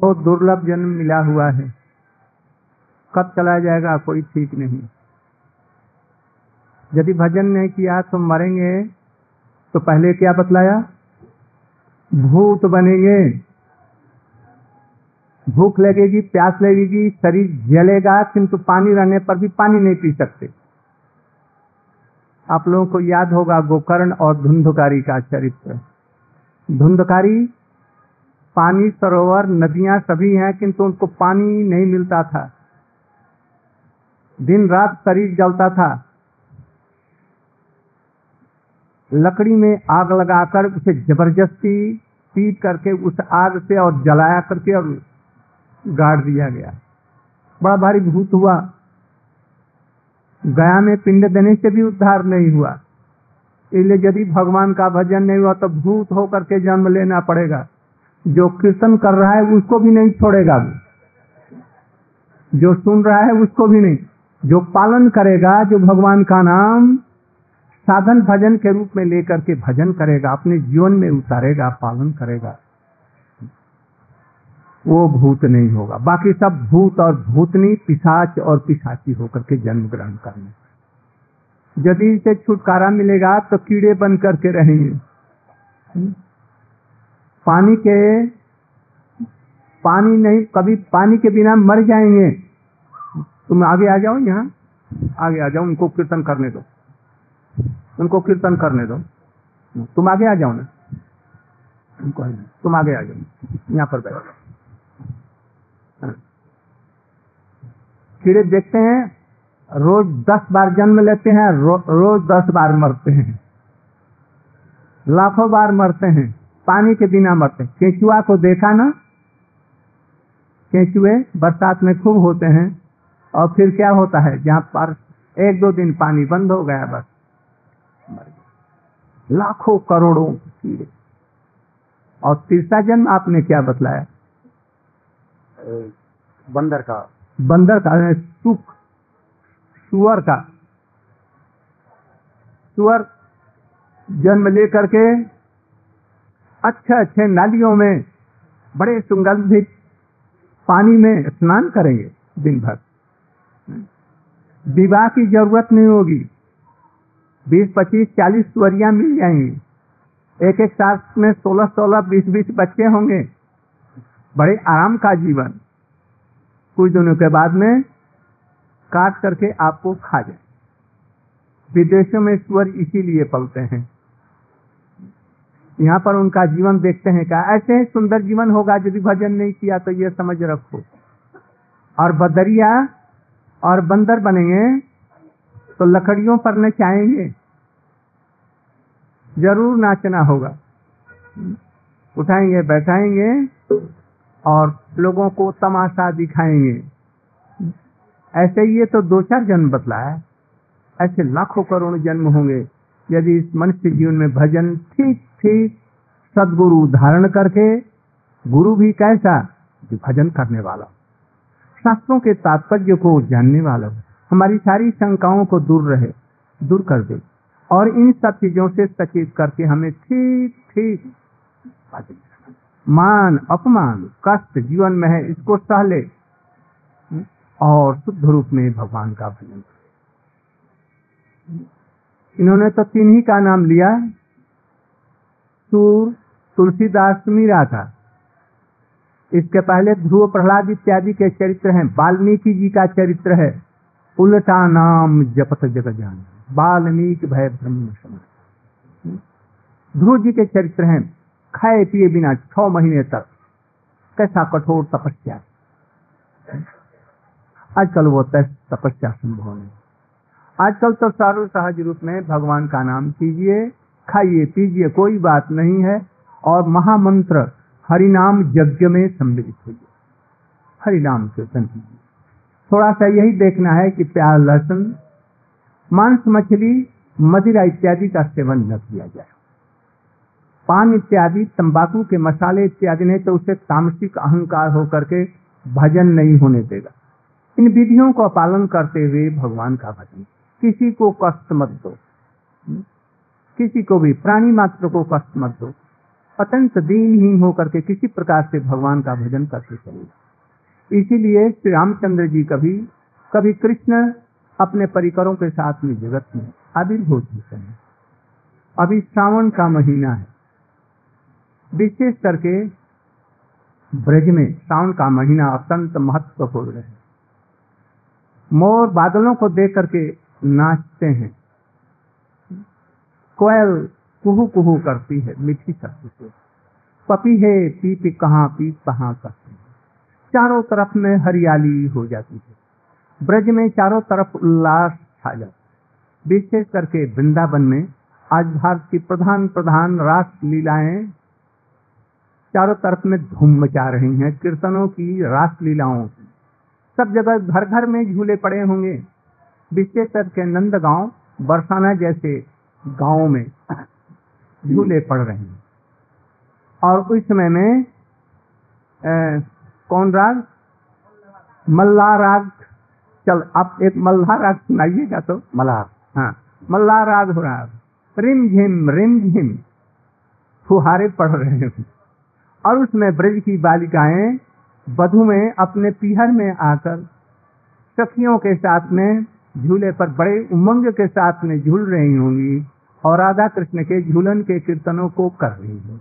बहुत दुर्लभ जन्म मिला हुआ है। कब चला जाएगा, कोई ठीक नहीं। यदि भजन नहीं किया तो मरेंगे तो पहले क्या बतलाया? भूत बनेंगे। भूख लगेगी, प्यास लगेगी, शरीर जलेगा, किंतु पानी रहने पर भी पानी नहीं पी सकते। आप लोगों को याद होगा गोकर्ण और धुंधकारी का चरित्र। धुंधकारी पानी सरोवर, नदियाँ सभी हैं, किंतु उनको पानी नहीं मिलता था। दिन रात शरीर जलता था। लकड़ी में आग लगाकर उसे ज़बरदस्ती पीट करके उस आग से और जलाया करके और गाड़ दिया गया। बड़ा भारी भूत हुआ। गया में पिंड देने से भी उद्धार नहीं हुआ। इसलिए यदि भगवान का भजन नहीं हुआ तो भूत होकर के जन्म लेना पड़ेगा। जो कीर्तन कर रहा है उसको भी नहीं छोड़ेगा जो सुन रहा है उसको भी नहीं। जो पालन करेगा, जो भगवान का नाम साधन भजन के रूप में लेकर के भजन करेगा, अपने जीवन में उतारेगा, पालन करेगा, वो भूत नहीं होगा। बाकी सब भूत और भूतनी, पिशाच और पिशाची होकर के जन्म ग्रहण करने। यदि इसे छुटकारा मिलेगा तो कीड़े बन करके रहेंगे। पानी के पानी नहीं कभी पानी के बिना मर जाएँगे। तुम आगे आ जाओ यहाँ। आगे आ जाओ उनको कीर्तन करने दो। उनको कीर्तन करने दो। तुम आगे आ जाओ ना। उनको तुम आगे आ जाओ। यहाँ पर बैठो। कीड़े देखते हैं रोज दस बार जन्म लेते हैं रो, रोज दस बार मरते हैं। लाखों बार मरते हैं। पानी के बिना मरते केंचुआ को देखा ना? केंचुए बरसात में खूब होते हैं और फिर क्या होता है? जहाँ पर एक दो दिन पानी बंद हो गया बस। लाखों करोड़ों कीड़े। और तीसरा जन्म आपने क्या बतलाया? बंदर का। बंदर का सुख सुअर का। सुअर जन्म लेकर के अच्छे अच्छे नालियों में, बड़े सुगंधित पानी में स्नान करेंगे दिन भर विवाह की ज़रूरत नहीं होगी। बीस, पच्चीस, चालीस सुअरिया मिल जाएँगी। एक एक साथ में सोलह सोलह, बीस बीस बच्चे होंगे। बड़े आराम का जीवन। कुछ दिनों के बाद में काट करके आपको खा जाए। विदेशों में स्वर इसीलिए पलते हैं। यहाँ पर उनका जीवन देखते हैं क्या? ऐसे ही सुंदर जीवन होगा यदि भजन नहीं किया तो ये समझ रखो। और बदरिया और बंदर बनेंगे तो लकड़ियों पर नचाएँगे। ज़रूर नाचना होगा। उठाएँगे, बैठाएँगे और लोगों को तमाशा दिखाएँगे। ऐसे ये तो दो चार जन्म बतला है। ऐसे लाखों करोड़ जन्म होंगे। यदि इस मनुष्य जीवन में भजन ठीक ठीक सदगुरु धारण करके गुरु भी कैसा, जो भजन करने वाला। शास्त्रों के तात्पर्य को जानने वाला हमारी सारी शंकाओं को दूर रहे, दूर कर दे और इन सब चीज़ों से सचेत करके हमें ठीक ठीक मान, अपमान, कष्ट, जीवन में है, इसको सह ले और शुद्ध रूप में भगवान का भजन इन्होंने तो तीन ही का नाम लिया, सूर, तुलसीदास, मीरा था। इसके पहले ध्रुव प्रहलाद इत्यादि के चरित्र हैं, वाल्मीकि जी का चरित्र है, उल्टा नाम जपत जग जान, वाल्मीकि भय ब्रह्म ध्रुव जी के चरित्र हैं, खाए पिए बिना छह महीने तक, कैसा कठोर तपस्या। आजकल वो तपस्या संभव नहीं। आजकल तो सारो सहज रूप में भगवान का नाम कीजिए, खाइए, पीजिए, कोई बात नहीं है। और महामंत्र, हरिनाम यज्ञ में सम्मिलित होइए। हरिनाम कीर्तन कीजिए। थोड़ा सा यही देखना है कि प्याज, लहसुन, मांस, मछली, मदिरा इत्यादि का सेवन न किया जाए। पान इत्यादि, तंबाकू के मसाले इत्यादि नहीं तो उसे तामसिक अहंकार होकर के भजन नहीं होने देगा। इन विधियों का पालन करते हुए भगवान का भजन किसी को कष्ट मत दो। किसी को भी, प्राणी मात्र को कष्ट मत दो। अत्यंत दीनहीन होकर के किसी प्रकार से भगवान का भजन करते चले इसीलिए श्री रामचंद्र जी कभी कभी कृष्ण अपने परिकरों के साथ में जगत में आविर्भूत होते हैं। अभी श्रावण का महीना है। विशेष करके ब्रज में श्रावण का महीना अत्यंत महत्वपूर्ण है। मोर बादलों को देख करके नाचते हैं। कोयल कुहू कुहू करती है, मीठी शब्द से। पपी है पीप कहाँ पीप कहाँ करती है। चारों तरफ़ में हरियाली हो जाती है। ब्रज में चारों तरफ़ उल्लास छा जाता है। विशेष करके वृंदावन में आज भारत की प्रधान प्रधान रास लीलाएँ चारों तरफ़ में धूम मचा रही हैं, कीर्तनों की रास लीलाओं की सब जगह घर घर में झूले पड़े होंगे। विशेष करके नंद गाँव बरसाना जैसे गाँवों में झूले पड़ रहे हैं। और उस समय में ए, कौन राग? मल्ला राग चल आप एक मल्ला राग सुनाइएगा तो। मलार हाँ मल्ला राग हो रहा रिम झिम रिम झिम फुहारे पड़ रहे हैं। और उसमें ब्रज की बालिकाएँ बधु में अपने पीहर में आकर सखियों के साथ में झूले पर बड़े उमंग के साथ में झूल रही होंगी और राधा कृष्ण के झूलन के कीर्तनों को कर रही है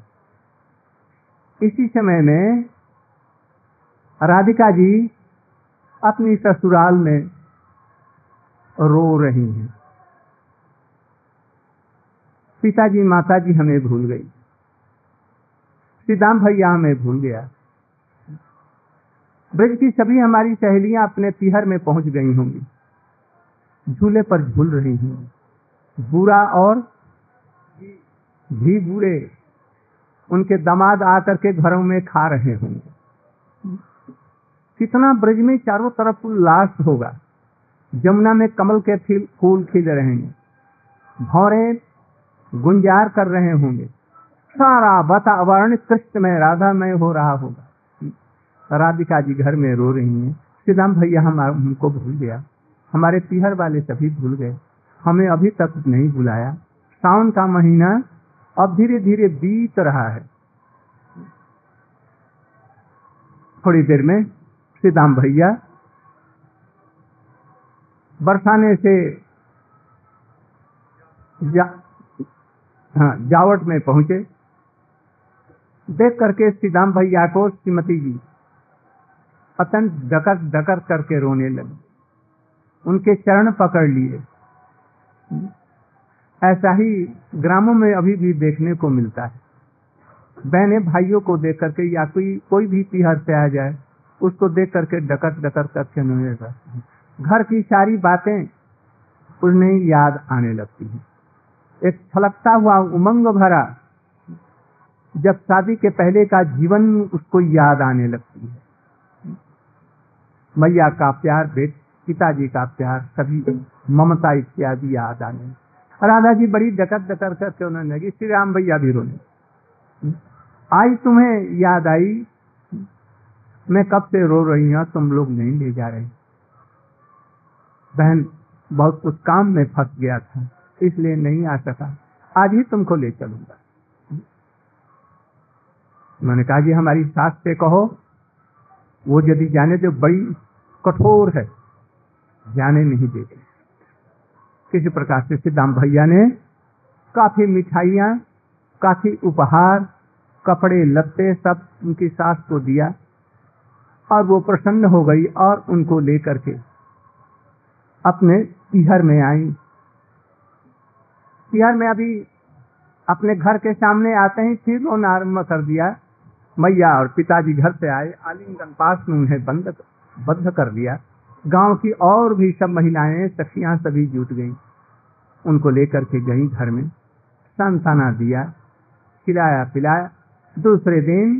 इसी समय में राधिका जी अपनी ससुराल में रो रही हैं। पिताजी, माताजी हमें भूल गई। सीताम भैया हमें भूल गया। ब्रज की सभी हमारी सहेलियाँ अपने तिहर में पहुँच गई होंगी। झूले पर झूल रही होंगी बुरा और भी बुरे उनके दामाद आकर के घरों में खा रहे होंगे। कितना ब्रज में चारों तरफ़ उल्लास होगा। जमुना में कमल के फूल खिल रहे हैं। भौरे गुंजार कर रहे होंगे। सारा वातावरण कृष्ण में, राधा में हो रहा होगा। राधिका जी घर में रो रही हैं। श्रीराम भैया हम, हमको भूल गया। हमारे पीहर वाले सभी भूल गए। हमें अभी तक नहीं बुलाया। सावन का महीना अब धीरे धीरे बीत रहा है। थोड़ी देर में श्रीदाम भैया बरसाने से जा, हाँ, जावट में पहुँचे। देख करके श्रीदाम भैया को श्रीमती जी अत्यंत डकर डकर करके रोने लगे। उनके चरण पकड़ लिए। ऐसा ही ग्रामों में अभी भी देखने को मिलता है। बहने भाइयों को देख करके या कोई कोई भी तिहर से आ जाए, उसको देख करके डकर डकर करके घर की सारी बातें उन्हें याद आने लगती है। एक छलकता हुआ उमंग भरा जब शादी के पहले का जीवन उसको याद आने लगती है। मैया का प्यार बेट पिताजी का प्यार सभी ममता इत्यादि याद आने। राधा जी बड़ी डकर डकर करके उन्होंने लगी, श्री राम भैया भी रोने। आज तुम्हें याद आई? मैं कब से रो रही हूँ, तुम लोग नहीं ले जा रहे। बहन, बहुत कुछ काम में फंस गया था, इसलिए नहीं आ सका। आज ही तुमको ले चलूँगा। मैंने कहा, जी, हमारी सास से कहो। वो यदि जाने तो बड़ी कठोर है। जाने नहीं देते किसी प्रकार से सिद्धाम भैया ने काफ़ी मिठाइयाँ, काफ़ी उपहार, कपड़े, लत्ते सब उनकी सास को दिया और वो प्रसन्न हो गई और उनको लेकर के अपने तिहर में आई। तिहर में अभी अपने घर के सामने आते ही फिर रोना आरंभ कर दिया। मैया और पिताजी घर से आए, आलिंगन पास में उन्हें बंद बंद कर दिया। गाँव की और भी सब महिलाएँ, सखियाँ सभी जुट गईं। उनको लेकर के गई घर में। सांसाना दिया, खिलाया पिलाया। दूसरे दिन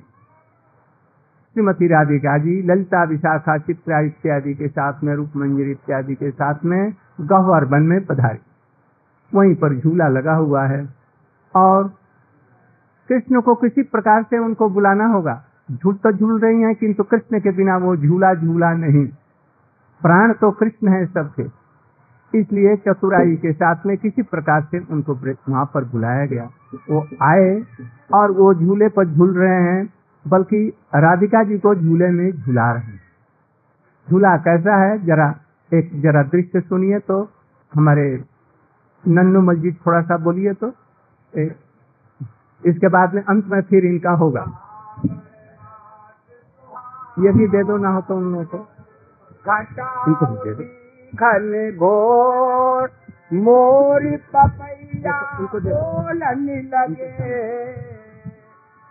श्रीमती राधिका जी ललिता विशाखा, चित्रा इत्यादि के साथ में रूप मंजिर इत्यादि के साथ में गहवर वन में पधारी। वहीं पर झूला लगा हुआ है और कृष्ण को किसी प्रकार से उनको बुलाना होगा। झूल तो झूल रही हैं, किंतु कृष्ण के बिना वो झूला झूला नहीं। प्राण तो कृष्ण है सबके। इसलिए चतुराई के साथ में किसी प्रकार से उनको वहाँ पर बुलाया गया। वो आए और वो झूले पर झूल रहे हैं, बल्कि राधिका जी को झूले में झूला रहे हैं। झूला कैसा है? जरा एक, जरा दृश्य सुनिए तो हमारे नन्नू मस्जिद थोड़ा सा बोलिए तो। इसके बाद में अंत में फिर इनका होगा। ये भी दे दो ना हो तो उन लोगों को। इनको भी दे दो। खन घोर मोरी पपैया बोलन लगे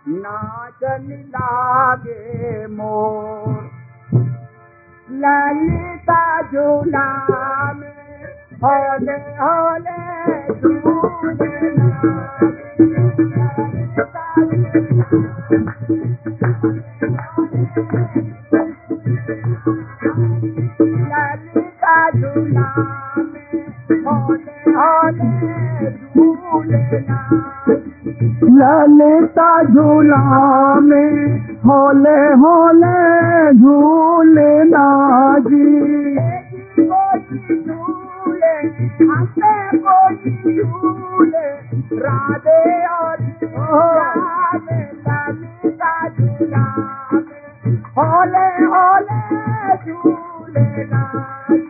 नाचन लागे मोर। ललिता झूला में होले होले झूले ललिता झूला में होले होले झूले नाजी। राधे और ललिता झूला होले होले झूले नाची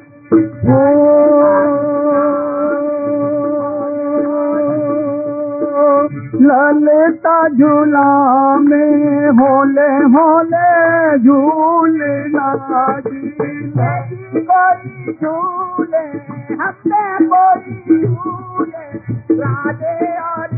ललिता झूला में होले होले झूले नाजी कोई झूले हमें कोई झूले। राधे और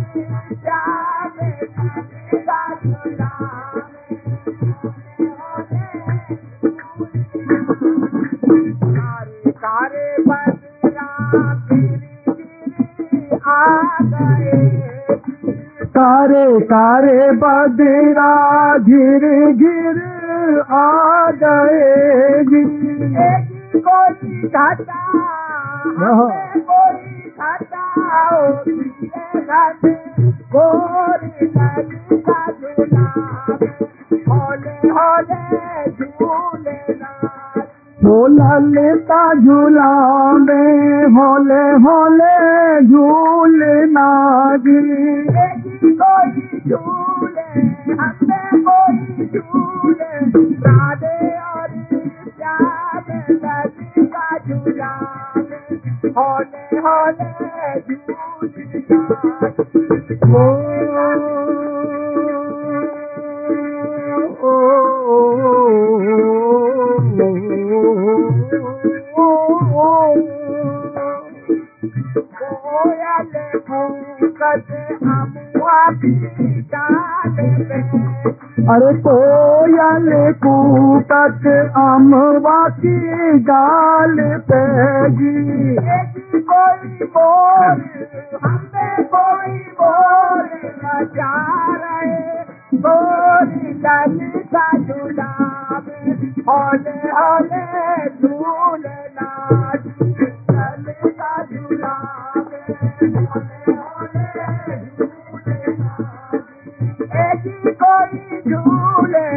तारे तारे बदरा गिर गिर आ गए होले का झूला। में होले होले झूल नागी हो अरे कोयल कूकत अमवा की डाल पे जी कोई बोल हमें कोई बोल मचा रहे गोरी ललिता झूले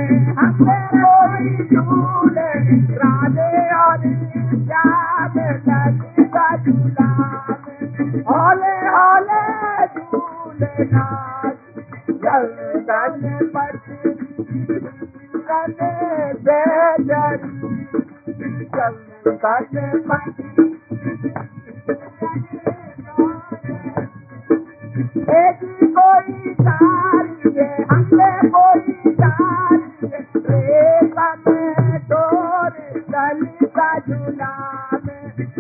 हमें कोई झूले। राधे और ललिता झूला। जल्दन पति बेजरी जल्दन पति कोई सारी है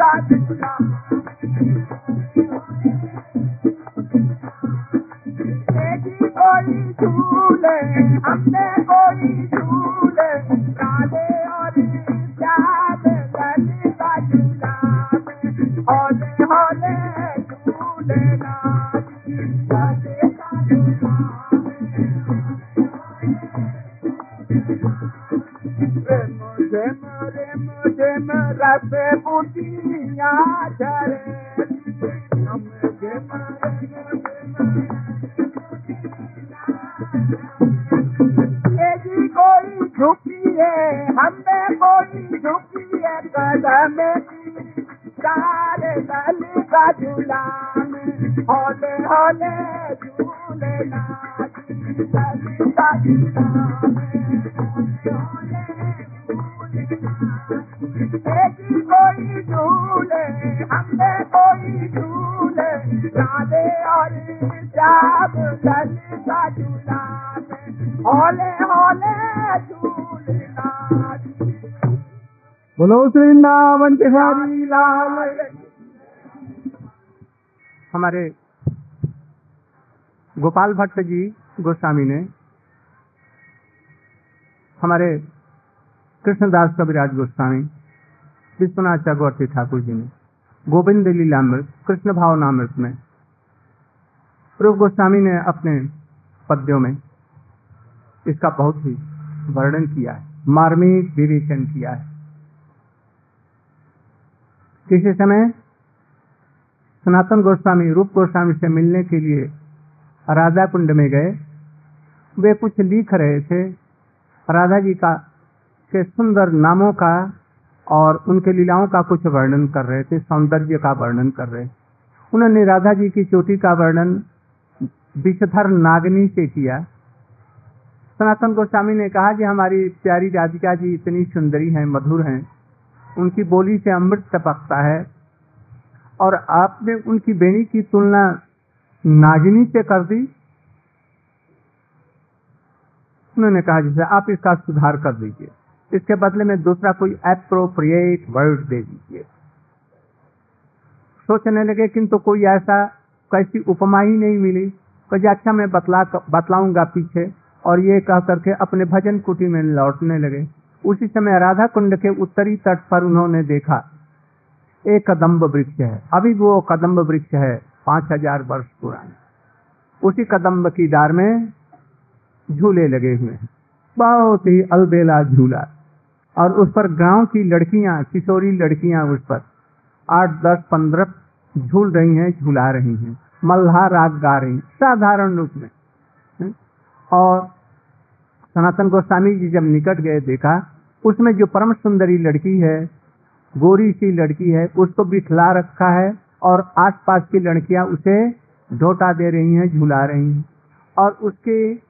का झूला होले होले का झूले हमने बोलो वृंदावन बिहारी लाल। हमारे गोपाल भट्ट जी गोस्वामी ने हमारे कृष्णदास कविराज गोस्वामी, विश्वनाथ चक्रवर्ती ठाकुर जी ने, गोविंद लीलामृत कृष्ण भावनामृत में रूप गोस्वामी ने अपने पद्यों में इसका बहुत ही वर्णन किया है, मार्मिक विवेचन किया है। किसी समय सनातन गोस्वामी, रूप गोस्वामी से मिलने के लिए राधा कुंड में गए। वे कुछ लिख रहे थे राधा जी का, के सुंदर नामों का और उनके लीलाओं का कुछ वर्णन कर रहे थे, सौंदर्य का वर्णन कर रहे। उन्होंने राधा जी की चोटी का वर्णन विषधर नागनी से किया। सनातन गोस्वामी ने कहा कि हमारी प्यारी राधिका जी इतनी सुंदरी हैं, मधुर हैं उनकी बोली से अमृत टपकता है। और आपने उनकी बेणी की तुलना नागिनी से कर दी। उन्होंने कहा जैसे आप इसका सुधार कर दीजिए। इसके बदले में दूसरा कोई अप्रोप्रिएट वर्ड दे दीजिए। सोचने लगे, किंतु कोई ऐसा कैसी उपमा ही नहीं मिली। कहा अच्छा मैं बतला, बतलाऊँगा पीछे। और ये कह करके अपने भजन कुटी में लौटने लगे। उसी समय राधा कुंड के उत्तरी तट पर उन्होंने देखा, एक कदम्ब वृक्ष है। अभी वो कदम्ब वृक्ष है, पाँच हज़ार वर्ष पुराना। उसी कदम्ब की डार में झूले लगे हुए हैं। बहुत ही अलबेला झूला। और उस पर गाँव की लड़कियाँ, किशोरी लड़कियाँ उस पर आठ, दस, पंद्रह झूल रही हैं, झूला रही हैं। मल्हा राग गा रही साधारण रूप में। और सनातन गोस्वामी जी जब निकट गए, देखा, उसमें जो परम सुंदरी लड़की है, गोरी सी लड़की है, उसको बिठला रखा है और आसपास की लड़कियाँ उसे ढोटा दे रही हैं, झूला रही हैं। और उसकी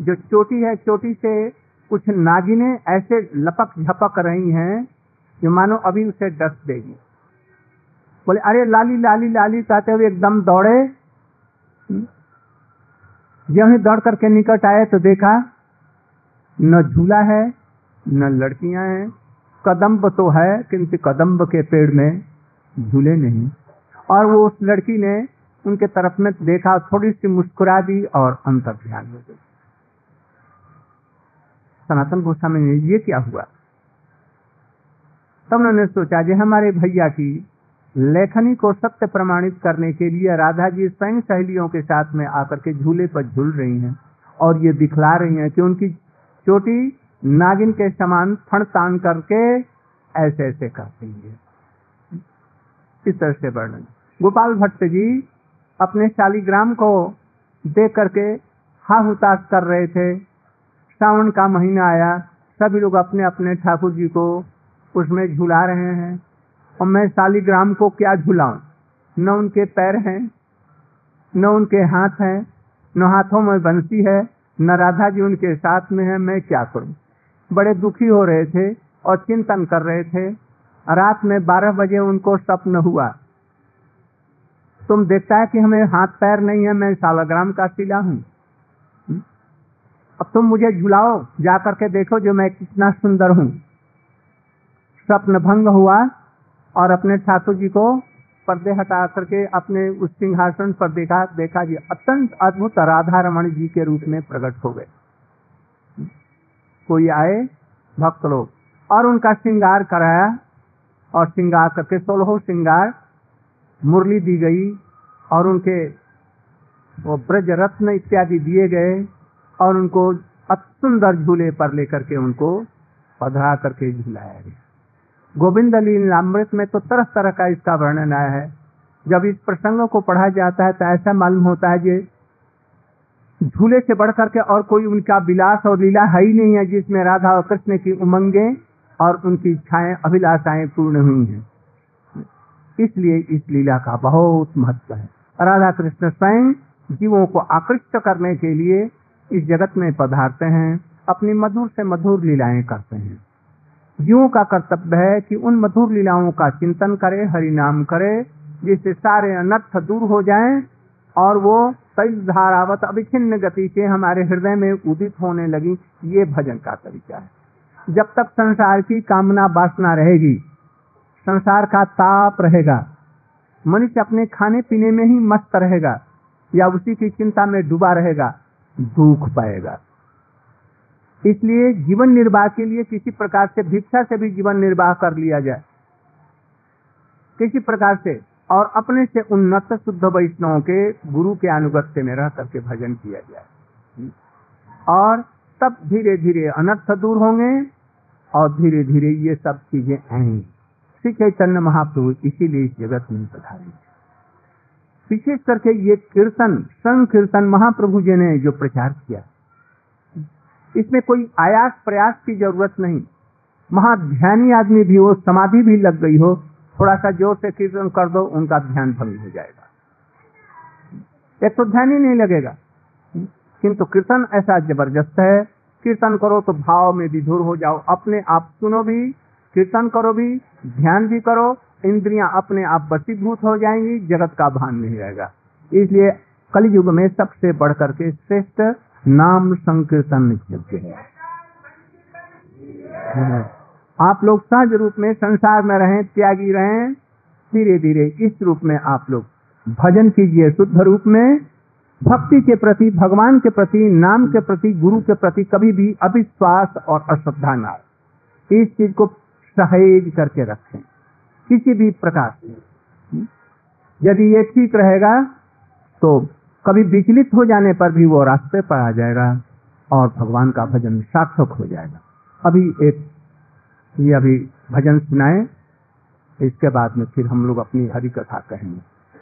जो चोटी है, चोटी से कुछ नागिने ऐसे लपक झपक रही हैं जो मानो अभी उसे डस देगी। बोले, अरे लाली लाली लाली, कहते हुए एकदम दौड़े। यही दौड़ करके निकट आए तो देखा न झूला है, न लड़कियाँ हैं। कदम्ब तो है, किंतु कदम्ब के पेड़ में झूले नहीं। और वो उस लड़की ने उनके तरफ़ में देखा थोड़ी सी मुस्कुरा दी और अंतर ध्यान हो गई। सनातन गोस्वामी ने ये क्या हुआ? तब उन्होंने सोचा जी हमारे भैया की लेखनी को सत्य प्रमाणित करने के लिए राधा जी स्वयं सहेलियों के साथ में आकर के झूले पर झूल रही हैं और ये दिखला रही हैं कि उनकी चोटी नागिन के समान फण तान करके ऐसे ऐसे करती है। इस तरह से वर्णन। गोपाल भट्ट जी अपने शालीग्राम को देख करके हा हुताश कर रहे थे। सावन का महीना आया। सभी लोग अपने अपने ठाकुर जी को उसमें झुला रहे हैं। और मैं शालीग्राम को क्या झुलाऊं? न उनके पैर हैं, न उनके हाथ हैं, न हाथों में बंसी है न राधा जी उनके साथ में है, मैं क्या करूँ? बड़े दुखी हो रहे थे और चिंतन कर रहे थे। रात में बारह बजे उनको स्वप्न हुआ। तुम देखता है कि हमें हाथ पैर नहीं है, मैं सालाग्राम का शिला हूँ। अब तुम मुझे झुलाओ जा करके देखो जो मैं कितना सुंदर हूँ। स्वप्न भंग हुआ और अपने ठाकुर जी को पर्दे हटा करके अपने उस सिंहासन पर देखा देखा कि अत्यंत अद्भुत राधा रमन जी के रूप में प्रकट हो गए। कोई आए? भक्त लोग। और उनका श्रृंगार कराया और श्रृंगार करके सोलह श्रृंगार मुरली दी गई और उनके वो ब्रज रत्न इत्यादि दिए गए और उनको अत सुंदर झूले पर लेकर के उनको पधरा करके झूलाया गया। गोविंद लीलामृत में तो तरह तरह का इसका वर्णन आया है। जब इस प्रसंगों को पढ़ा जाता है तो ऐसा मालूम होता है कि झूले से बढ़ करके और कोई उनका विलास और लीला है ही नहीं है जिसमें राधा और कृष्ण की उमंगे और उनकी इच्छाएँ, अभिलाषाएँ पूर्ण हुई हैं। इसलिए इस लीला का बहुत महत्व है। राधा कृष्ण स्वयं जीवों को आकृष्ट करने के लिए इस जगत में पधारते हैं, अपनी मधुर से मधुर लीलाएँ करते हैं। जीवों का कर्तव्य है कि उन मधुर लीलाओं का चिंतन करे हरि नाम करे, जिससे सारे अनर्थ दूर हो जाएँ और वो कई धारावत अभिचिन्न गति से हमारे हृदय में उदित होने लगी। ये भजन का तरीका है। जब तक संसार की कामना वासना रहेगी, संसार का ताप रहेगा, मनुष्य अपने खाने पीने में ही मस्त रहेगा या उसी की चिंता में डूबा रहेगा, दुख पाएगा। इसलिए जीवन निर्वाह के लिए किसी प्रकार से भिक्षा से भी जीवन निर्वाह कर लिया जाए। किसी प्रकार से, और अपने से उन्नत शुद्ध वैष्णव के गुरु के अनुगत्य में रह करके भजन किया जाए। और तब धीरे धीरे अनर्थ दूर होंगे, और धीरे धीरे ये सब चीज़ें आएँगी। श्री चैतन्य महाप्रभु इसीलिए इस जगत में पधारे। विशेष करके ये कीर्तन, संकीर्तन महाप्रभु जी ने जो प्रचार किया इसमें कोई आयास प्रयास की ज़रूरत नहीं। महाध्यानी आदमी भी हो, समाधि भी लग गई हो थोड़ा सा ज़ोर से कीर्तन कर दो, उनका ध्यान भंग हो जाएगा। एक तो ध्यान ही नहीं लगेगा, किंतु कीर्तन ऐसा ज़बरदस्त है, कीर्तन करो तो भाव में भी विधुर हो जाओ, अपने आप सुनो भी, कीर्तन करो भी, ध्यान भी करो, इंद्रियाँ अपने आप बसीभूत हो जाएँगी, जगत का भान नहीं रहेगा। इसलिए कलयुग में सबसे बढ़ करके श्रेष्ठ नाम संकीर्तन यज्ञ है। आप लोग सहज रूप में संसार में रहें, त्यागी रहें धीरे धीरे इस रूप में आप लोग भजन कीजिए शुद्ध रूप में। भक्ति के प्रति, भगवान के प्रति, नाम के प्रति, गुरु के प्रति कभी भी अविश्वास और अश्रद्धा ना इस चीज़ को सहेज करके रखें, किसी भी प्रकार से। यदि ये ठीक रहेगा तो कभी विचलित हो जाने पर भी वो रास्ते पर आ जाएगा और भगवान का भजन सार्थक हो जाएगा। अभी एक, ये अभी भजन सुनाए, इसके बाद में फिर हम लोग अपनी हरी कथा कहेंगे।